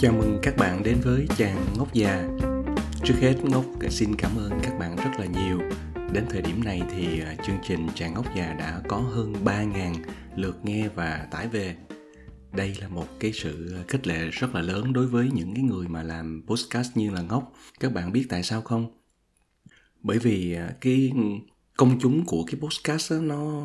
Chào mừng các bạn đến với chàng ngốc già. Trước hết ngốc xin cảm ơn các bạn rất là nhiều. Đến thời điểm này thì à, chương trình chàng ngốc già đã có hơn 3.000 lượt nghe và tải về. Đây là một cái sự à, khích lệ rất là lớn đối với những cái người mà làm podcast như là ngốc. Các bạn biết tại sao không? Bởi vì à, cái công chúng của cái podcast đó, nó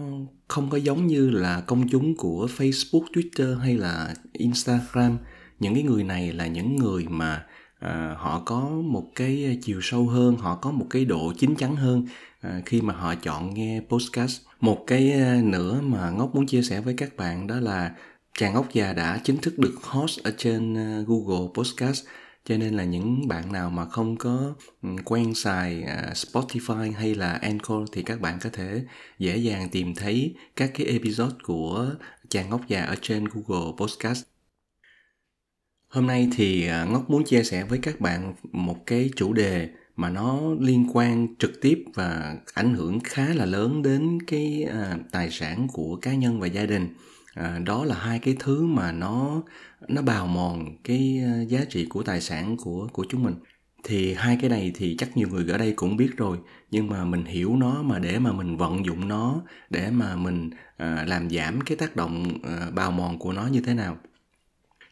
không có giống như là công chúng của Facebook, Twitter hay là Instagram những cái người này là những người mà à, họ có một cái chiều sâu hơn họ có một cái độ chín chắn hơn à, khi mà họ chọn nghe podcast. Một cái à, nữa mà ngốc muốn chia sẻ với các bạn đó là chàng ngốc già đã chính thức được host ở trên à, google podcast. Cho nên là những bạn nào mà không có ừ, quen xài à, Spotify hay là Anchor thì các bạn có thể dễ dàng tìm thấy các cái episode của chàng ngốc già ở trên Google Podcast. Hôm nay thì à, ngốc Ngọc muốn chia sẻ với các bạn một cái chủ đề mà nó liên quan trực tiếp và ảnh hưởng khá là lớn đến cái à, tài sản của cá nhân và gia đình. À, đó là hai cái thứ mà nó nó bào mòn cái à, giá trị của tài sản của của chúng mình thì hai cái này thì chắc nhiều người ở đây cũng biết rồi nhưng mà mình hiểu nó mà để mà mình vận dụng nó để mà mình à, làm giảm cái tác động à, bào mòn của nó như thế nào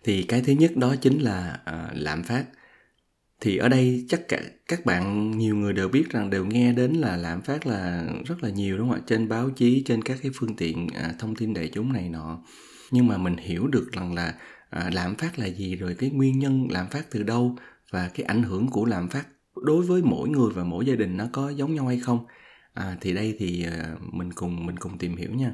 thì cái thứ nhất đó chính là uh, lạm phát. Thì ở đây chắc cả các bạn nhiều người đều biết rằng đều nghe đến là lạm phát là rất là nhiều đúng không ạ? Trên báo chí trên các cái phương tiện à, thông tin đại chúng này nọ. Nhưng mà mình hiểu được rằng là à, lạm phát là gì rồi cái nguyên nhân lạm phát từ đâu và cái ảnh hưởng của lạm phát đối với mỗi người và mỗi gia đình nó có giống nhau hay không? À, thì đây thì à, mình cùng mình cùng tìm hiểu nha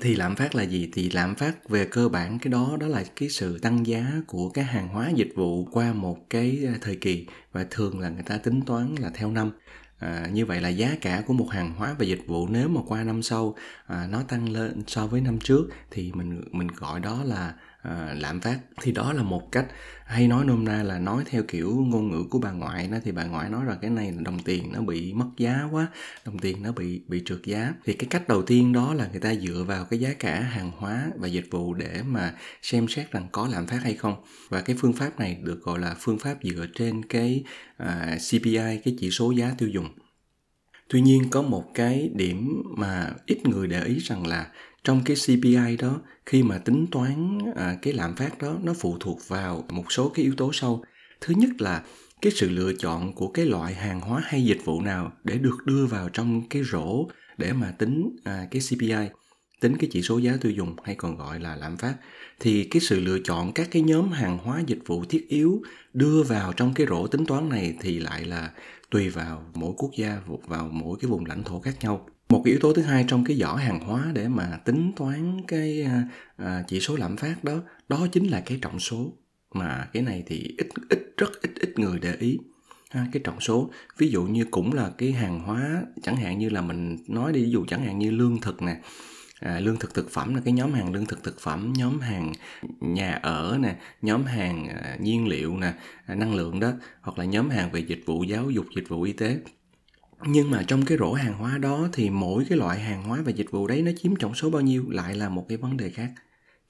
thì lạm phát là gì? Thì lạm phát về cơ bản cái đó đó là cái sự tăng giá của cái hàng hóa dịch vụ qua một cái à, thời kỳ và thường là người ta tính toán là theo năm. À, như vậy là giá cả của một hàng hóa và dịch vụ nếu mà qua năm sau à, nó tăng lên so với năm trước thì mình mình gọi đó là à, lạm phát. Thì đó là một cách hay nói nôm na là nói theo kiểu ngôn ngữ của bà ngoại đó. Thì bà ngoại nói rằng cái này là đồng tiền nó bị mất giá quá đồng tiền nó bị bị trượt giá. Thì cái cách đầu tiên đó là người ta dựa vào cái giá cả hàng hóa và dịch vụ để mà xem xét rằng có lạm phát hay không. Và cái phương pháp này được gọi là phương pháp dựa trên cái à, CPI cái chỉ số giá tiêu dùng. Tuy nhiên có một cái điểm mà ít người để ý rằng là trong cái CPI đó khi mà tính toán à, cái lạm phát đó nó phụ thuộc vào một số cái yếu tố sau. Thứ nhất là cái sự lựa chọn của cái loại hàng hóa hay dịch vụ nào để được đưa vào trong cái rổ để mà tính à, cái CPI tính cái chỉ số giá tiêu dùng hay còn gọi là lạm phát. Thì cái sự lựa chọn các cái nhóm hàng hóa dịch vụ thiết yếu đưa vào trong cái rổ tính toán này thì lại là tùy vào mỗi quốc gia vào mỗi cái vùng lãnh thổ khác nhau một cái yếu tố thứ hai trong cái giỏ hàng hóa để mà tính toán cái à, à, chỉ số lạm phát đó đó chính là cái trọng số. Mà cái này thì ít ít rất ít ít người để ý. Ha, cái trọng số ví dụ như cũng là cái hàng hóa chẳng hạn như là mình nói đi ví dụ chẳng hạn như lương thực nè. À, lương thực thực phẩm là cái nhóm hàng lương thực thực phẩm nhóm hàng nhà ở nè nhóm hàng à, nhiên liệu nè à, năng lượng đó hoặc là nhóm hàng về dịch vụ giáo dục dịch vụ y tế nhưng mà trong cái rổ hàng hóa đó thì mỗi cái loại hàng hóa và dịch vụ đấy nó chiếm trọng số bao nhiêu lại là một cái vấn đề khác.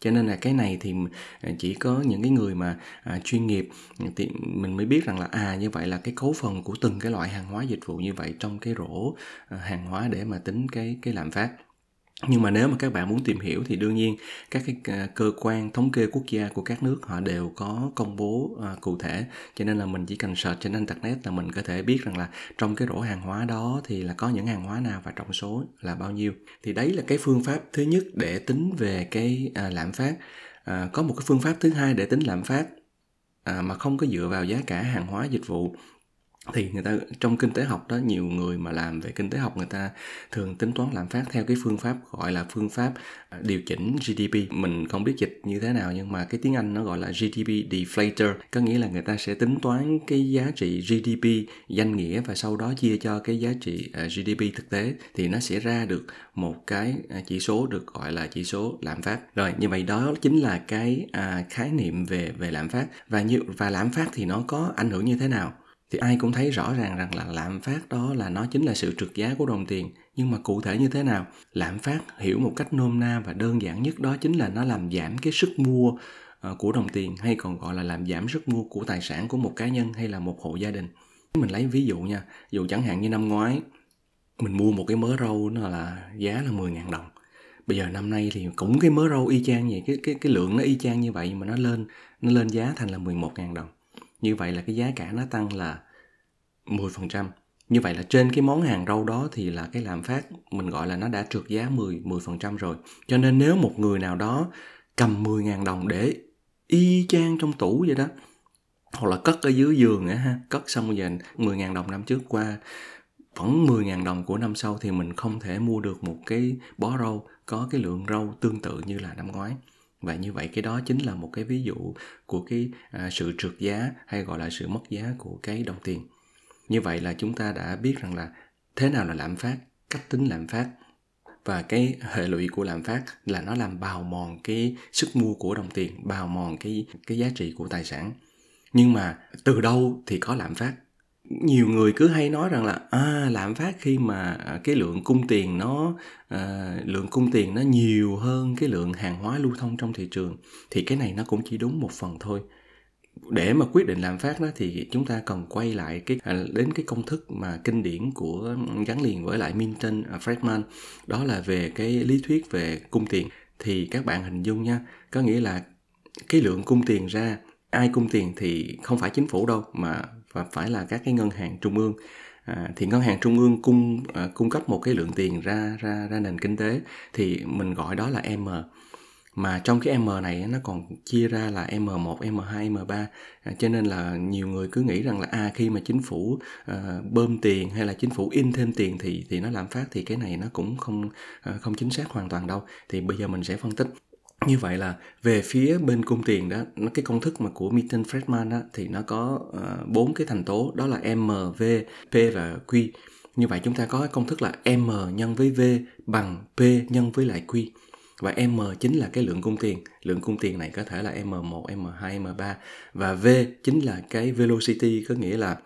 Cho nên là cái này thì à, chỉ có những cái người mà à, chuyên nghiệp thì mình mới biết rằng là à như vậy là cái cấu phần của từng cái loại hàng hóa dịch vụ như vậy trong cái rổ à, hàng hóa để mà tính cái cái lạm phát nhưng mà nếu mà các bạn muốn tìm hiểu thì đương nhiên các cái à, cơ quan thống kê quốc gia của các nước họ đều có công bố à, cụ thể. Cho nên là mình chỉ cần search trên internet là mình có thể biết rằng là trong cái rổ hàng hóa đó thì là có những hàng hóa nào và trọng số là bao nhiêu. Thì đấy là cái phương pháp thứ nhất để tính về cái à, lạm phát. À, có một cái phương pháp thứ hai để tính lạm phát à, mà không có dựa vào giá cả hàng hóa dịch vụ thì người ta trong kinh tế học đó nhiều người mà làm về kinh tế học người ta thường tính toán lạm phát theo cái phương pháp gọi là phương pháp à, điều chỉnh GDP mình không biết dịch như thế nào nhưng mà cái tiếng Anh nó gọi là GDP deflator. Có nghĩa là người ta sẽ tính toán cái giá trị GDP danh nghĩa và sau đó chia cho cái giá trị à, GDP thực tế. Thì nó sẽ ra được một cái à, chỉ số được gọi là chỉ số lạm phát. Rồi như vậy đó chính là cái à, khái niệm về về lạm phát. Và như và lạm phát thì nó có ảnh hưởng như thế nào? Thì ai cũng thấy rõ ràng rằng là lạm phát đó là nó chính là sự trượt giá của đồng tiền. Nhưng mà cụ thể như thế nào? Lạm phát hiểu một cách nôm na và đơn giản nhất đó chính là nó làm giảm cái sức mua ờ, của đồng tiền hay còn gọi là làm giảm sức mua của tài sản của một cá nhân hay là một hộ gia đình. Mình lấy ví dụ nha dù chẳng hạn như năm ngoái, mình mua một cái mớ rau nó là giá là 10.000 đồng. Bây giờ năm nay thì cũng cái mớ rau y chang vậy, cái cái cái lượng nó y chang như vậy mà nó lên nó lên giá thành là 11.000 đồng như vậy là cái giá cả nó tăng là 10% như vậy là trên cái món hàng rau đó thì là cái lạm phát mình gọi là nó đã trượt giá 10 10% rồi. Cho nên nếu một người nào đó cầm 10.000 đồng để y chang trong tủ vậy đó hoặc là cất ở dưới giường á ha, cất xong rồi 10.000 đồng năm trước qua vẫn 10.000 đồng của năm sau thì mình không thể mua được một cái bó rau có cái lượng rau tương tự như là năm ngoái. Và như vậy cái đó chính là một cái ví dụ của cái à, sự trượt giá hay gọi là sự mất giá của cái đồng tiền. Như vậy là chúng ta đã biết rằng là thế nào là lạm phát cách tính lạm phát. Và cái hệ lụy của lạm phát là nó làm bào mòn cái sức mua của đồng tiền bào mòn cái cái giá trị của tài sản. Nhưng mà từ đâu thì có lạm phát? Nhiều người cứ hay nói rằng là à lạm phát khi mà à, cái lượng cung tiền nó à, lượng cung tiền nó nhiều hơn cái lượng hàng hóa lưu thông trong thị trường thì cái này nó cũng chỉ đúng một phần thôi. Để mà quyết định lạm phát đó thì chúng ta cần quay lại cái à, đến cái công thức mà kinh điển của gắn liền với lại Milton à, Friedman đó là về cái lý thuyết về cung tiền. Thì các bạn hình dung nha có nghĩa là cái lượng cung tiền ra ai cung tiền thì không phải chính phủ đâu mà và phải là các cái ngân hàng trung ương. À, thì ngân hàng trung ương cung à, cung cấp một cái lượng tiền ra ra ra nền kinh tế thì mình gọi đó là M. Mà trong cái M này nó còn chia ra là M1, M2, M3 à, cho nên là nhiều người cứ nghĩ rằng là à khi mà chính phủ à, bơm tiền hay là chính phủ in thêm tiền thì thì nó lạm phát thì cái này nó cũng không à, không chính xác hoàn toàn đâu. Thì bây giờ mình sẽ phân tích như vậy là về phía bên cung tiền đó nó cái công thức mà của Milton Friedman đó thì nó có ờ, bốn uh, cái thành tố đó là M, V, P và Q. Như vậy chúng ta có cái công thức là M nhân với V bằng P nhân với lại Q. Và M chính là cái lượng cung tiền. Lượng cung tiền này có thể là M1, M2, M3 và V chính là cái velocity có nghĩa là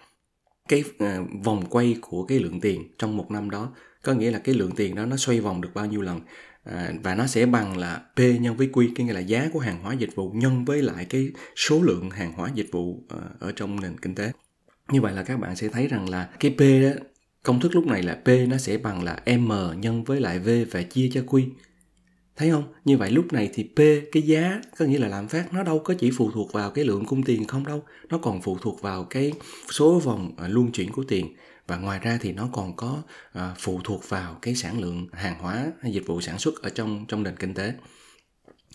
cái uh, vòng quay của cái lượng tiền trong một năm đó. Có nghĩa là cái lượng tiền đó nó xoay vòng được bao nhiêu lần à, và nó sẽ bằng là P nhân với Q cái nghĩa là giá của hàng hóa dịch vụ nhân với lại cái số lượng hàng hóa dịch vụ ờ, ở trong nền kinh tế. Như vậy là các bạn sẽ thấy rằng là cái P đó công thức lúc này là P nó sẽ bằng là M nhân với lại V và chia cho Q. Thấy không? Như vậy lúc này thì p cái giá có nghĩa là lạm phát nó đâu có chỉ phụ thuộc vào cái lượng cung tiền không đâu. Nó còn phụ thuộc vào cái số vòng ờ, luân chuyển của tiền và ngoài ra thì nó còn có à, phụ thuộc vào cái sản lượng hàng hóa hay dịch vụ sản xuất ở trong trong nền kinh tế.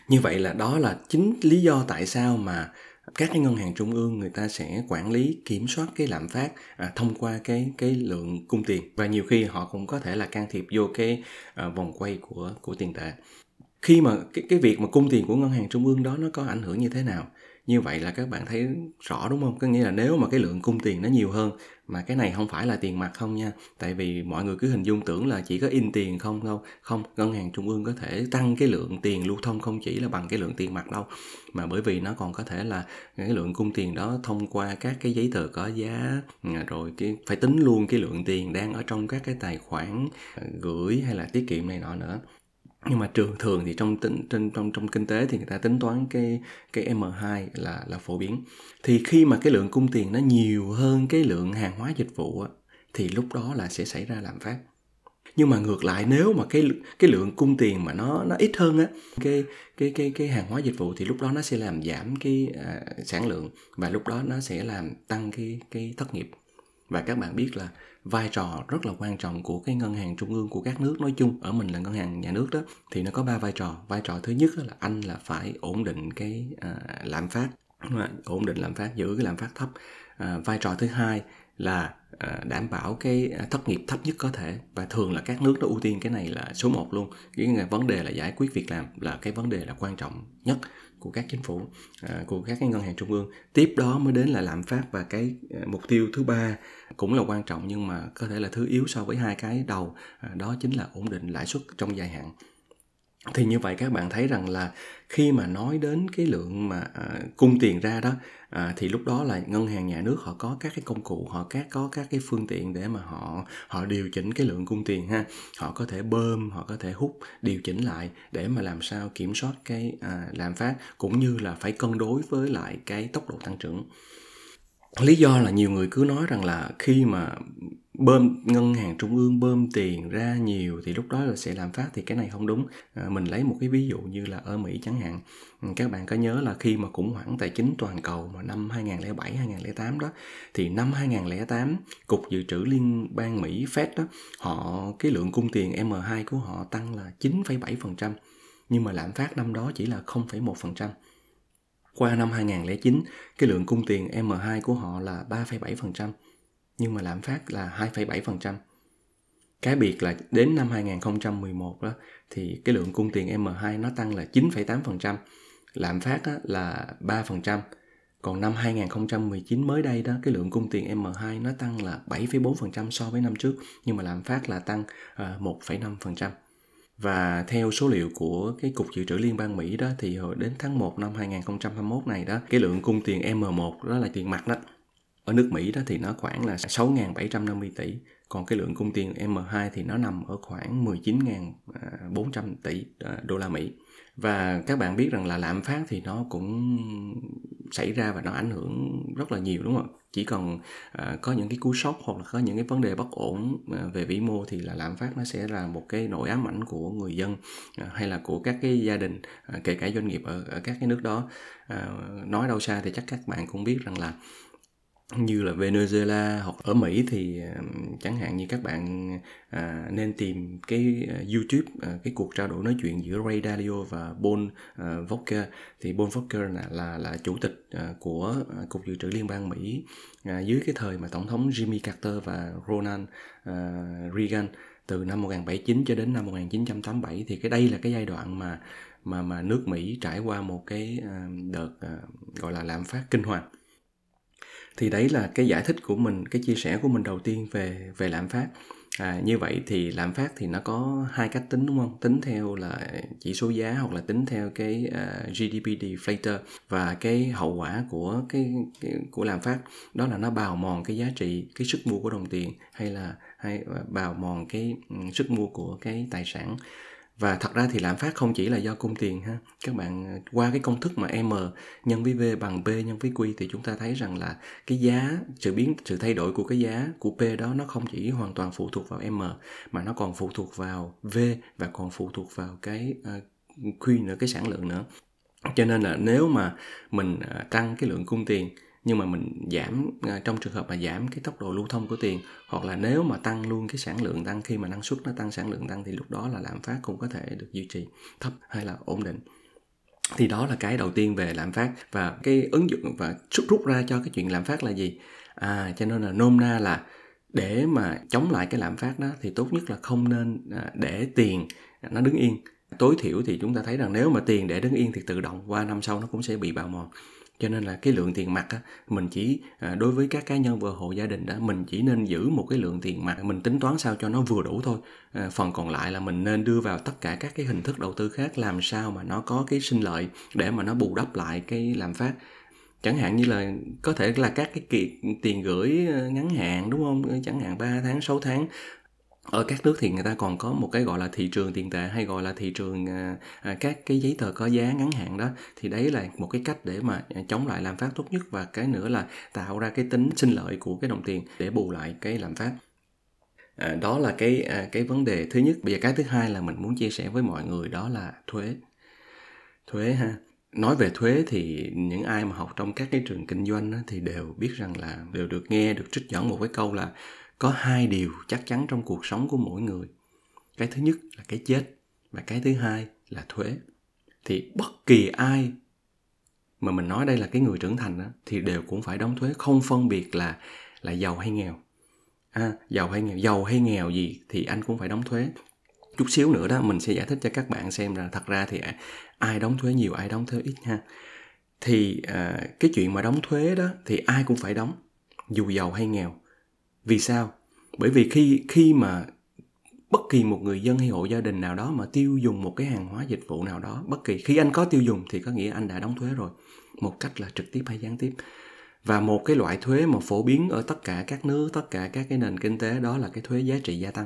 Như vậy là đó là chính lý do tại sao mà các cái ngân hàng trung ương người ta sẽ quản lý kiểm soát cái lạm phát à, thông qua cái cái lượng cung tiền. Và nhiều khi họ cũng có thể là can thiệp vô cái à, vòng quay của của tiền tệ. Khi mà cái cái việc mà cung tiền của ngân hàng trung ương đó nó có ảnh hưởng như thế nào? Như vậy là các bạn thấy rõ đúng không? Có nghĩa là nếu mà cái lượng cung tiền nó nhiều hơn, mà cái này không phải là tiền mặt không nha. Tại vì mọi người cứ hình dung tưởng là chỉ có in tiền không đâu. Không, ngân hàng trung ương có thể tăng cái lượng tiền lưu thông không chỉ là bằng cái lượng tiền mặt đâu, mà bởi vì nó còn có thể là cái lượng cung tiền đó thông qua các cái giấy tờ có giá à, rồi cái, phải tính luôn cái lượng tiền đang ở trong các cái tài khoản à, gửi hay là tiết kiệm này nọ nữa nhưng mà trường thường thì trong tính trong trong trong kinh tế thì người ta tính toán cái cái M2 là là phổ biến. Thì khi mà cái lượng cung tiền nó nhiều hơn cái lượng hàng hóa dịch vụ á, thì lúc đó là sẽ xảy ra lạm phát. Nhưng mà ngược lại nếu mà cái cái lượng cung tiền mà nó nó ít hơn á cái cái cái cái hàng hóa dịch vụ thì lúc đó nó sẽ làm giảm cái à, sản lượng và lúc đó nó sẽ làm tăng cái cái thất nghiệp. Và các bạn biết là vai trò rất là quan trọng của cái ngân hàng trung ương của các nước. Nói chung ở mình là ngân hàng nhà nước đó thì nó có ba vai trò. Vai trò thứ nhất là anh là phải ổn định cái à, lạm phát. Ổn định lạm phát giữ cái lạm phát thấp. À, vai trò thứ hai là À, đảm bảo cái à, thất nghiệp thấp nhất có thể. Và thường là các nước nó ưu tiên cái này là số 1 luôn. Cái vấn đề là giải quyết việc làm là cái vấn đề là quan trọng nhất của các chính phủ à, của các cái ngân hàng trung ương. Tiếp đó mới đến là lạm phát và cái mục tiêu thứ ba cũng là quan trọng nhưng mà có thể là thứ yếu so với hai cái đầu đó chính là ổn định lãi suất trong dài hạn thì như vậy các bạn thấy rằng là khi mà nói đến cái lượng mà à, cung tiền ra đó à, thì lúc đó là ngân hàng nhà nước họ có các cái công cụ họ các có các cái phương tiện để mà họ họ điều chỉnh cái lượng cung tiền ha. Họ có thể bơm họ có thể hút điều chỉnh lại để mà làm sao kiểm soát cái à, lạm phát cũng như là phải cân đối với lại cái tốc độ tăng trưởng lý do là nhiều người cứ nói rằng là khi mà bơm ngân hàng trung ương bơm tiền ra nhiều thì lúc đó là sẽ làm phát thì cái này không đúng. À, mình lấy một cái ví dụ như là ở Mỹ chẳng hạn. Ừ, các bạn có nhớ là khi mà khủng hoảng tài chính toàn cầu mà năm 2007 2008 đó thì năm 2008 cục dự trữ liên bang Mỹ Fed đó họ cái lượng cung tiền M2 của họ tăng là 9,7% nhưng mà lạm phát năm đó chỉ là 0,1% qua năm 2009, cái lượng cung tiền M2 của họ là 3,7%, nhưng mà lạm phát là 2,7%. Cái biệt là đến năm 2011 đó thì cái lượng cung tiền M2 nó tăng là 9,8%, lạm phát là 3%. Còn năm 2019 mới đây đó, cái lượng cung tiền M2 nó tăng là 7,4% so với năm trước, nhưng mà lạm phát là tăng ờ, 1,5%. Và theo số liệu của cái Cục Dự trữ Liên bang Mỹ đó thì hồi đến tháng 1 năm 2021 này đó, cái lượng cung tiền M1 đó là tiền mặt đó. Ở nước Mỹ đó thì nó khoảng là 6.750 tỷ, còn cái lượng cung tiền M2 thì nó nằm ở khoảng 19.400 à, tỷ à, đô la Mỹ và các bạn biết rằng là lạm phát thì nó cũng xảy ra và nó ảnh hưởng rất là nhiều đúng không chỉ cần uh, à, có những cái cú sốc hoặc là có những cái vấn đề bất ổn uh, về vĩ mô thì là lạm phát nó sẽ là một cái nỗi ám ảnh của người dân uh, hay là của các cái gia đình uh, kể cả doanh nghiệp ở, ở các cái nước đó. Uh, nói đâu xa thì chắc các bạn cũng biết rằng là như là Venezuela hoặc ở Mỹ thì ờ, chẳng hạn như các bạn à, nên tìm cái ờ, YouTube à, cái cuộc trao đổi nói chuyện giữa Ray Dalio và Paul à, Volcker. Thì Paul Volcker là là, là chủ tịch à, của cục dự trữ liên bang Mỹ à, dưới cái thời mà tổng thống Jimmy Carter và Ronald à, Reagan từ năm 1979 cho đến năm 1987 thì cái đây là cái giai đoạn mà mà mà nước Mỹ trải qua một cái đợt à, gọi là lạm phát kinh hoàng thì đấy là cái giải thích của mình cái chia sẻ của mình đầu tiên về về lạm phát. À, như vậy thì lạm phát thì nó có hai cách tính đúng không? Tính theo là chỉ số giá hoặc là tính theo cái à, uh, GDP deflator và cái hậu quả của cái, cái của lạm phát. Đó là nó bào mòn cái giá trị cái sức mua của đồng tiền hay là hay à, bào mòn cái um, sức mua của cái tài sản và thật ra thì lạm phát không chỉ là do cung tiền ha. Các bạn ờ, qua cái công thức mà m nhân với v bằng p nhân với q thì chúng ta thấy rằng là cái giá sự biến sự thay đổi của cái giá của p đó nó không chỉ hoàn toàn phụ thuộc vào m mà nó còn phụ thuộc vào v và còn phụ thuộc vào cái uh, q nữa cái sản lượng nữa. Cho nên là nếu mà mình ờ, tăng cái lượng cung tiền nhưng mà mình giảm ờ, trong trường hợp mà giảm cái tốc độ lưu thông của tiền, hoặc là nếu mà tăng luôn cái sản lượng tăng, khi mà năng suất nó tăng, sản lượng tăng thì lúc đó là lạm phát cũng có thể được duy trì thấp hay là ổn định. Thì đó là cái đầu tiên về lạm phát. Và cái ứng dụng và rút ra cho cái chuyện lạm phát là gì? À cho nên là nôm na là để mà chống lại cái lạm phát đó thì tốt nhất là không nên à, để tiền nó đứng yên. Tối thiểu thì chúng ta thấy rằng nếu mà tiền để đứng yên thì tự động qua năm sau nó cũng sẽ bị bào mòn cho nên là cái lượng tiền mặt á, mình chỉ à, đối với các cá nhân và hộ gia đình đó mình chỉ nên giữ một cái lượng tiền mặt mình tính toán sao cho nó vừa đủ thôi. À, phần còn lại là mình nên đưa vào tất cả các cái hình thức đầu tư khác làm sao mà nó có cái sinh lợi để mà nó bù đắp lại cái làm phát. Chẳng hạn như là có thể là các cái kỳ tiền gửi ờ, ngắn hạn đúng không? Chẳng hạn 3 tháng 6 tháng ở các nước thì người ta còn có một cái gọi là thị trường tiền tệ hay gọi là thị trường à, à, các cái giấy tờ có giá ngắn hạn đó. Thì đấy là một cái cách để mà à, chống lại lạm phát tốt nhất và cái nữa là tạo ra cái tính sinh lợi của cái đồng tiền để bù lại cái lạm phát. À, đó là cái à, cái vấn đề thứ nhất. Bây giờ cái thứ hai là mình muốn chia sẻ với mọi người đó là thuế. Thuế ha. Nói về thuế thì những ai mà học trong các cái trường kinh doanh á, thì đều biết rằng là đều được nghe được trích dẫn một cái câu là có hai điều chắc chắn trong cuộc sống của mỗi người. Cái thứ nhất là cái chết và cái thứ hai là thuế. Thì bất kỳ ai mà mình nói đây là cái người trưởng thành đó, thì đều cũng phải đóng thuế không phân biệt là là giàu hay nghèo. À, giàu hay nghèo giàu hay nghèo gì thì anh cũng phải đóng thuế. Chút xíu nữa đó mình sẽ giải thích cho các bạn xem là thật ra thì ai đóng thuế nhiều ai đóng thuế ít ha. Thì à, cái chuyện mà đóng thuế đó thì ai cũng phải đóng dù giàu hay nghèo vì sao? Bởi vì khi khi mà bất kỳ một người dân hay hộ gia đình nào đó mà tiêu dùng một cái hàng hóa dịch vụ nào đó, bất kỳ, khi anh có tiêu dùng thì có nghĩa anh đã đóng thuế rồi. Một cách là trực tiếp hay gián tiếp. Và một cái loại thuế mà phổ biến ở tất cả các nước, tất cả các cái nền kinh tế đó là cái thuế giá trị gia tăng.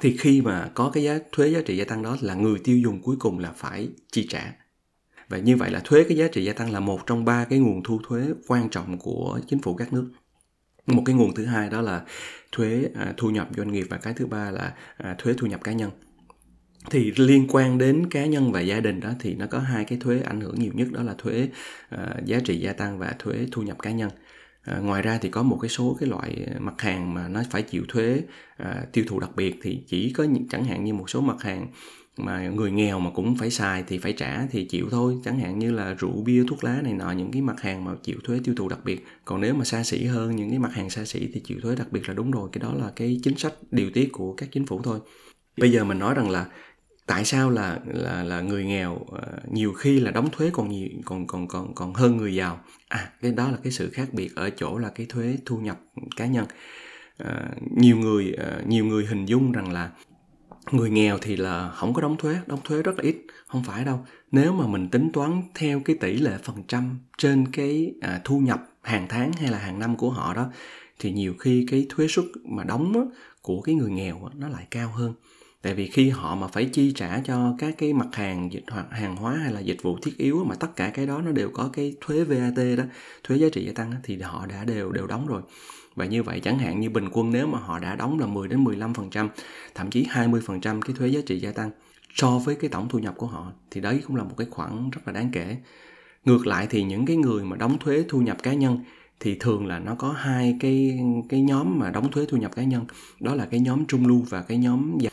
Thì khi mà có cái giá, thuế giá trị gia tăng đó là người tiêu dùng cuối cùng là phải chi trả. Và như vậy là thuế cái giá trị gia tăng là một trong ba cái nguồn thu thuế quan trọng của chính phủ các nước một cái nguồn thứ hai đó là thuế à, thu nhập doanh nghiệp và cái thứ ba là à, thuế thu nhập cá nhân. Thì liên quan đến cá nhân và gia đình đó thì nó có hai cái thuế ảnh hưởng nhiều nhất đó là thuế à, giá trị gia tăng và thuế thu nhập cá nhân. À, ngoài ra thì có một cái số cái loại mặt hàng mà nó phải chịu thuế à, tiêu thụ đặc biệt thì chỉ có những, chẳng hạn như một số mặt hàng mà người nghèo mà cũng phải xài thì phải trả thì chịu thôi. Chẳng hạn như là rượu bia thuốc lá này nọ những cái mặt hàng mà chịu thuế tiêu thụ đặc biệt. Còn nếu mà xa xỉ hơn những cái mặt hàng xa xỉ thì chịu thuế đặc biệt là đúng rồi. Cái đó là cái chính sách điều tiết của các chính phủ thôi. Bây giờ mình nói rằng là tại sao là là là người nghèo ờ, nhiều khi là đóng thuế còn nhiều còn còn còn còn hơn người giàu? À cái đó là cái sự khác biệt ở chỗ là cái thuế thu nhập cá nhân. À, nhiều người à, nhiều người hình dung rằng là người nghèo thì là không có đóng thuế đóng thuế rất là ít không phải đâu. Nếu mà mình tính toán theo cái tỷ lệ phần trăm trên cái à, thu nhập hàng tháng hay là hàng năm của họ đó thì nhiều khi cái thuế suất mà đóng á, của cái người nghèo á, nó lại cao hơn. Tại vì khi họ mà phải chi trả cho các cái mặt hàng dịch hoặc hàng hóa hay là dịch vụ thiết yếu mà tất cả cái đó nó đều có cái thuế VAT đó thuế giá trị gia tăng đó, thì họ đã đều đều đóng rồi và như vậy chẳng hạn như bình quân nếu mà họ đã đóng là 10 đến 15%, thậm chí 20% cái thuế giá trị gia tăng so với cái tổng thu nhập của họ thì đấy cũng là một cái khoản rất là đáng kể. Ngược lại thì những cái người mà đóng thuế thu nhập cá nhân thì thường là nó có hai cái cái nhóm mà đóng thuế thu nhập cá nhân, đó là cái nhóm trung lưu và cái nhóm già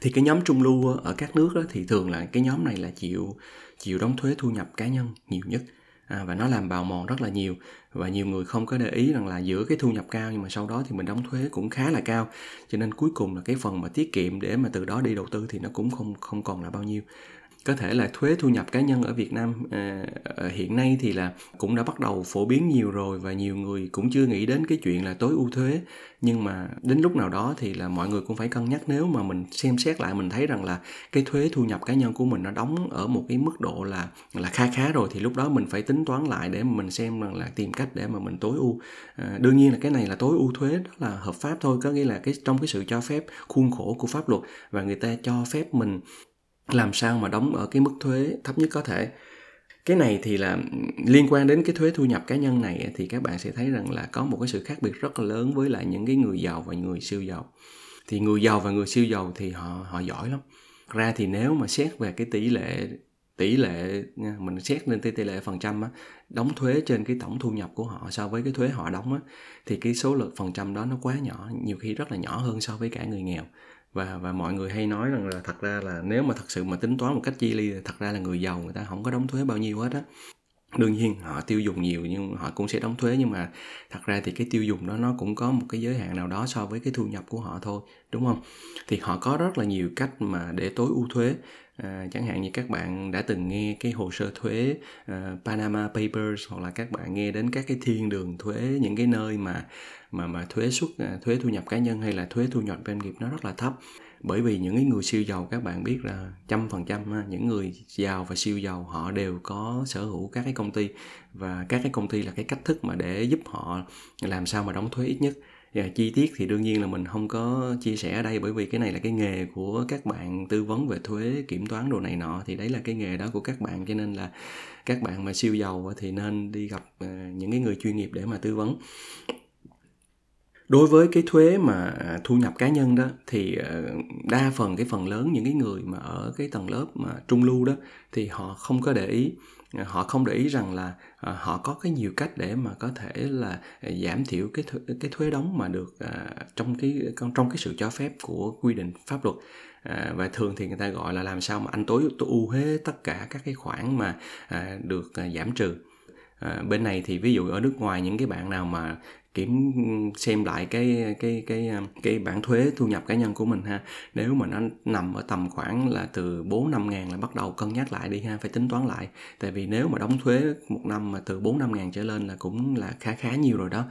Thì cái nhóm trung lưu ở các nước đó thì thường là cái nhóm này là chịu chịu đóng thuế thu nhập cá nhân nhiều nhất à, và nó làm bào mòn rất là nhiều. Và nhiều người không có để ý rằng là giữa cái thu nhập cao nhưng mà sau đó thì mình đóng thuế cũng khá là cao. Cho nên cuối cùng là cái phần mà tiết kiệm để mà từ đó đi đầu tư thì nó cũng không không còn là bao nhiêu có thể là thuế thu nhập cá nhân ở Việt Nam à, ờ, hiện nay thì là cũng đã bắt đầu phổ biến nhiều rồi và nhiều người cũng chưa nghĩ đến cái chuyện là tối ưu thuế. Nhưng mà đến lúc nào đó thì là mọi người cũng phải cân nhắc nếu mà mình xem xét lại mình thấy rằng là cái thuế thu nhập cá nhân của mình nó đóng ở một cái mức độ là là khá khá rồi thì lúc đó mình phải tính toán lại để mình xem rằng là tìm cách để mà mình tối ưu. À, đương nhiên là cái này là tối ưu thuế đó là hợp pháp thôi. Có nghĩa là cái trong cái sự cho phép khuôn khổ của pháp luật và người ta cho phép mình làm sao mà đóng ở cái mức thuế thấp nhất có thể. Cái này thì là liên quan đến cái thuế thu nhập cá nhân này thì các bạn sẽ thấy rằng là có một cái sự khác biệt rất là lớn với lại những cái người giàu và người siêu giàu. Thì người giàu và người siêu giàu thì họ họ giỏi lắm. Ra thì nếu mà xét về cái tỷ lệ tỷ lệ mình xét lên tỷ lệ phần trăm á, đóng thuế trên cái tổng thu nhập của họ so với cái thuế họ đóng á, thì cái số lượng phần trăm đó nó quá nhỏ nhiều khi rất là nhỏ hơn so với cả người nghèo và và mọi người hay nói rằng là thật ra là nếu mà thật sự mà tính toán một cách chi ly thật ra là người giàu người ta không có đóng thuế bao nhiêu hết á đương nhiên họ tiêu dùng nhiều nhưng họ cũng sẽ đóng thuế nhưng mà thật ra thì cái tiêu dùng đó nó cũng có một cái giới hạn nào đó so với cái thu nhập của họ thôi đúng không? Thì họ có rất là nhiều cách mà để tối ưu thuế. À, chẳng hạn như các bạn đã từng nghe cái hồ sơ thuế uh, Panama Papers hoặc là các bạn nghe đến các cái thiên đường thuế những cái nơi mà mà mà thuế suất à, thuế thu nhập cá nhân hay là thuế thu nhập doanh nghiệp nó rất là thấp bởi vì những cái người siêu giàu, các bạn biết là trăm phần trăm những người giàu và siêu giàu, họ đều có sở hữu các cái công ty. Và các cái công ty là cái cách thức mà để giúp họ làm sao mà đóng thuế ít nhất. Và chi tiết thì đương nhiên là mình không có chia sẻ ở đây, bởi vì cái này là cái nghề của các bạn tư vấn về thuế, kiểm toán đồ này nọ, thì đấy là cái nghề đó của các bạn. Cho nên là các bạn mà siêu giàu thì nên đi gặp à, những cái người chuyên nghiệp để mà tư vấn đối với cái thuế mà à, thu nhập cá nhân đó thì ờ, đa phần cái phần lớn những cái người mà ở cái tầng lớp mà trung lưu đó thì họ không có để ý. À, họ không để ý rằng là à, họ có cái nhiều cách để mà có thể là giảm thiểu cái thuế, cái thuế đóng mà được trong cái trong cái sự cho phép của quy định pháp luật. Và thường thì người ta gọi là làm sao mà anh tối ưu hết tất cả các cái khoản mà được giảm trừ. À, bên này thì ví dụ ở nước ngoài những cái bạn nào mà kiểm xem lại cái cái cái à, cái bản thuế thu nhập cá nhân của mình ha. Nếu mà nó nằm ở tầm khoảng là từ 4 năm ngàn là bắt đầu cân nhắc lại đi ha, phải tính toán lại. Tại vì nếu mà đóng thuế một năm mà từ 4 năm ngàn trở lên là cũng là khá khá nhiều rồi đó.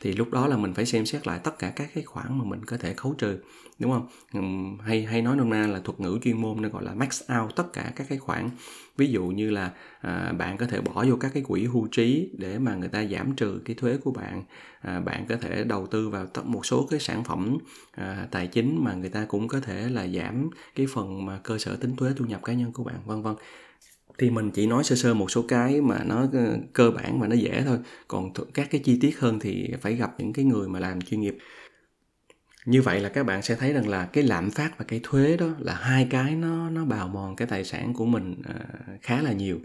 Thì lúc đó là mình phải xem xét lại tất cả các cái khoản mà mình có thể khấu trừ, đúng không? Hay hay nói nôm na là thuật ngữ chuyên môn nó gọi là max out tất cả các cái khoản ví dụ như là à, bạn có thể bỏ vô các cái quỹ hưu trí để mà người ta giảm trừ cái thuế của bạn. À, bạn có thể đầu tư vào một số cái sản phẩm à, tài chính mà người ta cũng có thể là giảm cái phần mà cơ sở tính thuế thu nhập cá nhân của bạn vân vân. Thì mình chỉ nói sơ sơ một số cái mà nó ờ, cơ bản và nó dễ thôi. Còn các cái chi tiết hơn thì phải gặp những cái người mà làm chuyên nghiệp như vậy là các bạn sẽ thấy rằng là cái lạm phát và cái thuế đó là hai cái nó nó bào mòn cái tài sản của mình à, khá là nhiều.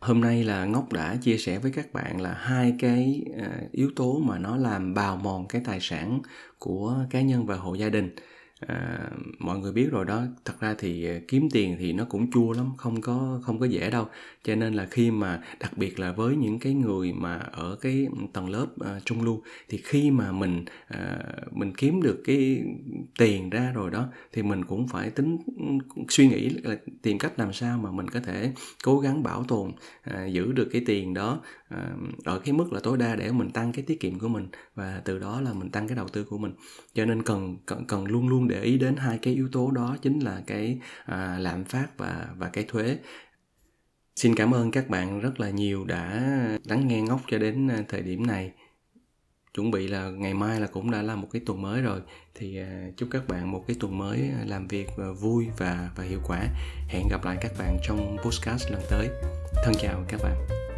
Hôm nay là ngốc đã chia sẻ với các bạn là hai cái à, yếu tố mà nó làm bào mòn cái tài sản của cá nhân và hộ gia đình à, mọi người biết rồi đó. Thật ra thì à, kiếm tiền thì nó cũng chua lắm không có không có dễ đâu. Cho nên là khi mà đặc biệt là với những cái người mà ở cái tầng lớp à, trung lưu thì khi mà mình à, mình kiếm được cái tiền ra rồi đó thì mình cũng phải tính suy nghĩ là tìm cách làm sao mà mình có thể cố gắng bảo tồn à, giữ được cái tiền đó à, ở cái mức là tối đa để mình tăng cái tiết kiệm của mình và từ đó là mình tăng cái đầu tư của mình. Cho nên cần cần, cần luôn luôn để ý đến hai cái yếu tố đó chính là cái à, lạm phát và và cái thuế. Xin cảm ơn các bạn rất là nhiều đã lắng nghe ngốc cho đến à, thời điểm này. Chuẩn bị là ngày mai là cũng đã là một cái tuần mới rồi. Thì à, chúc các bạn một cái tuần mới à, làm việc à, vui và và hiệu quả. Hẹn gặp lại các bạn trong podcast lần tới. Thân chào các bạn.